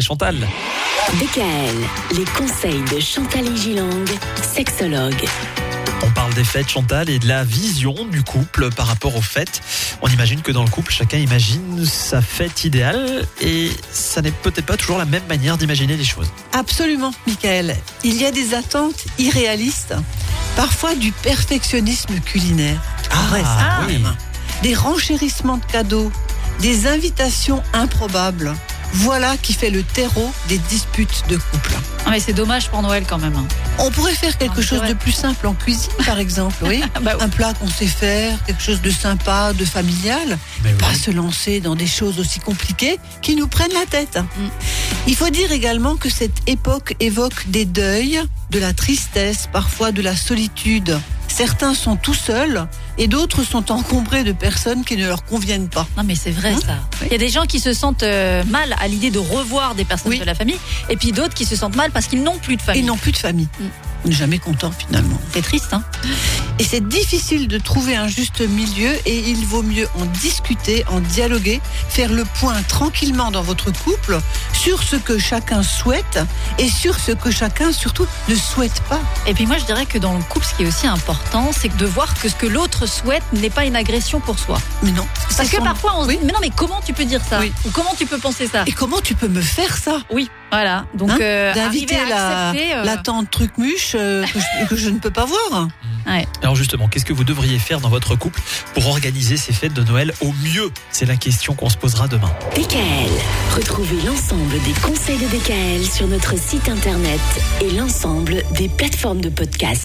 Chantal. DKL, les conseils de Chantal et Gilang, sexologue. On parle des fêtes, Chantal, et de la vision du couple par rapport aux fêtes. On imagine que dans le couple, chacun imagine sa fête idéale et ça n'est peut-être pas toujours la même manière d'imaginer les choses. Absolument, Michael. Il y a des attentes irréalistes, parfois du perfectionnisme culinaire. Vrai, ça, Ah, oui. même. Des renchérissements de cadeaux, des invitations improbables. Voilà qui fait le terreau des disputes de couple. Ah, mais c'est dommage pour Noël quand même. hein. On pourrait faire Ah, quelque c'est chose vrai. de plus simple en cuisine, par exemple, oui. Bah oui. Un plat qu'on sait faire, quelque chose de sympa, de familial. Mais oui. Pas se lancer dans des choses aussi compliquées qui nous prennent la tête. Mm. Il faut dire également que cette époque évoque des deuils, de la tristesse, parfois de la solitude. Certains sont tout seuls et d'autres sont encombrés de personnes qui ne leur conviennent pas. Non mais c'est vrai Hein ça. Il y a des gens qui se sentent euh, mal à l'idée de revoir des personnes Oui. de la famille, et puis d'autres qui se sentent mal parce qu'ils n'ont plus de famille. Ils n'ont plus de famille. Mm. On n'est jamais content finalement. C'est triste, hein Et c'est difficile de trouver un juste milieu et il vaut mieux en discuter, en dialoguer, faire le point tranquillement dans votre couple sur ce que chacun souhaite et sur ce que chacun surtout ne souhaite pas. Et puis moi je dirais que dans le couple, ce qui est aussi important, c'est de voir que ce que l'autre souhaite n'est pas une agression pour soi. Mais non. Parce que son- parfois on se Oui. dit, mais non mais comment tu peux dire ça Oui. Ou comment tu peux penser ça Et comment tu peux me faire ça Oui, voilà. Donc Hein euh, D'inviter arriver à la, accepter, euh, la tante truc-muche euh, que, je, que je ne peux pas voir. Alors justement, qu'est-ce que vous devriez faire dans votre couple pour organiser ces fêtes de Noël au mieux? C'est la question qu'on se posera demain. DKL, retrouvez l'ensemble des conseils de DKL sur notre site internet et l'ensemble des plateformes de podcast.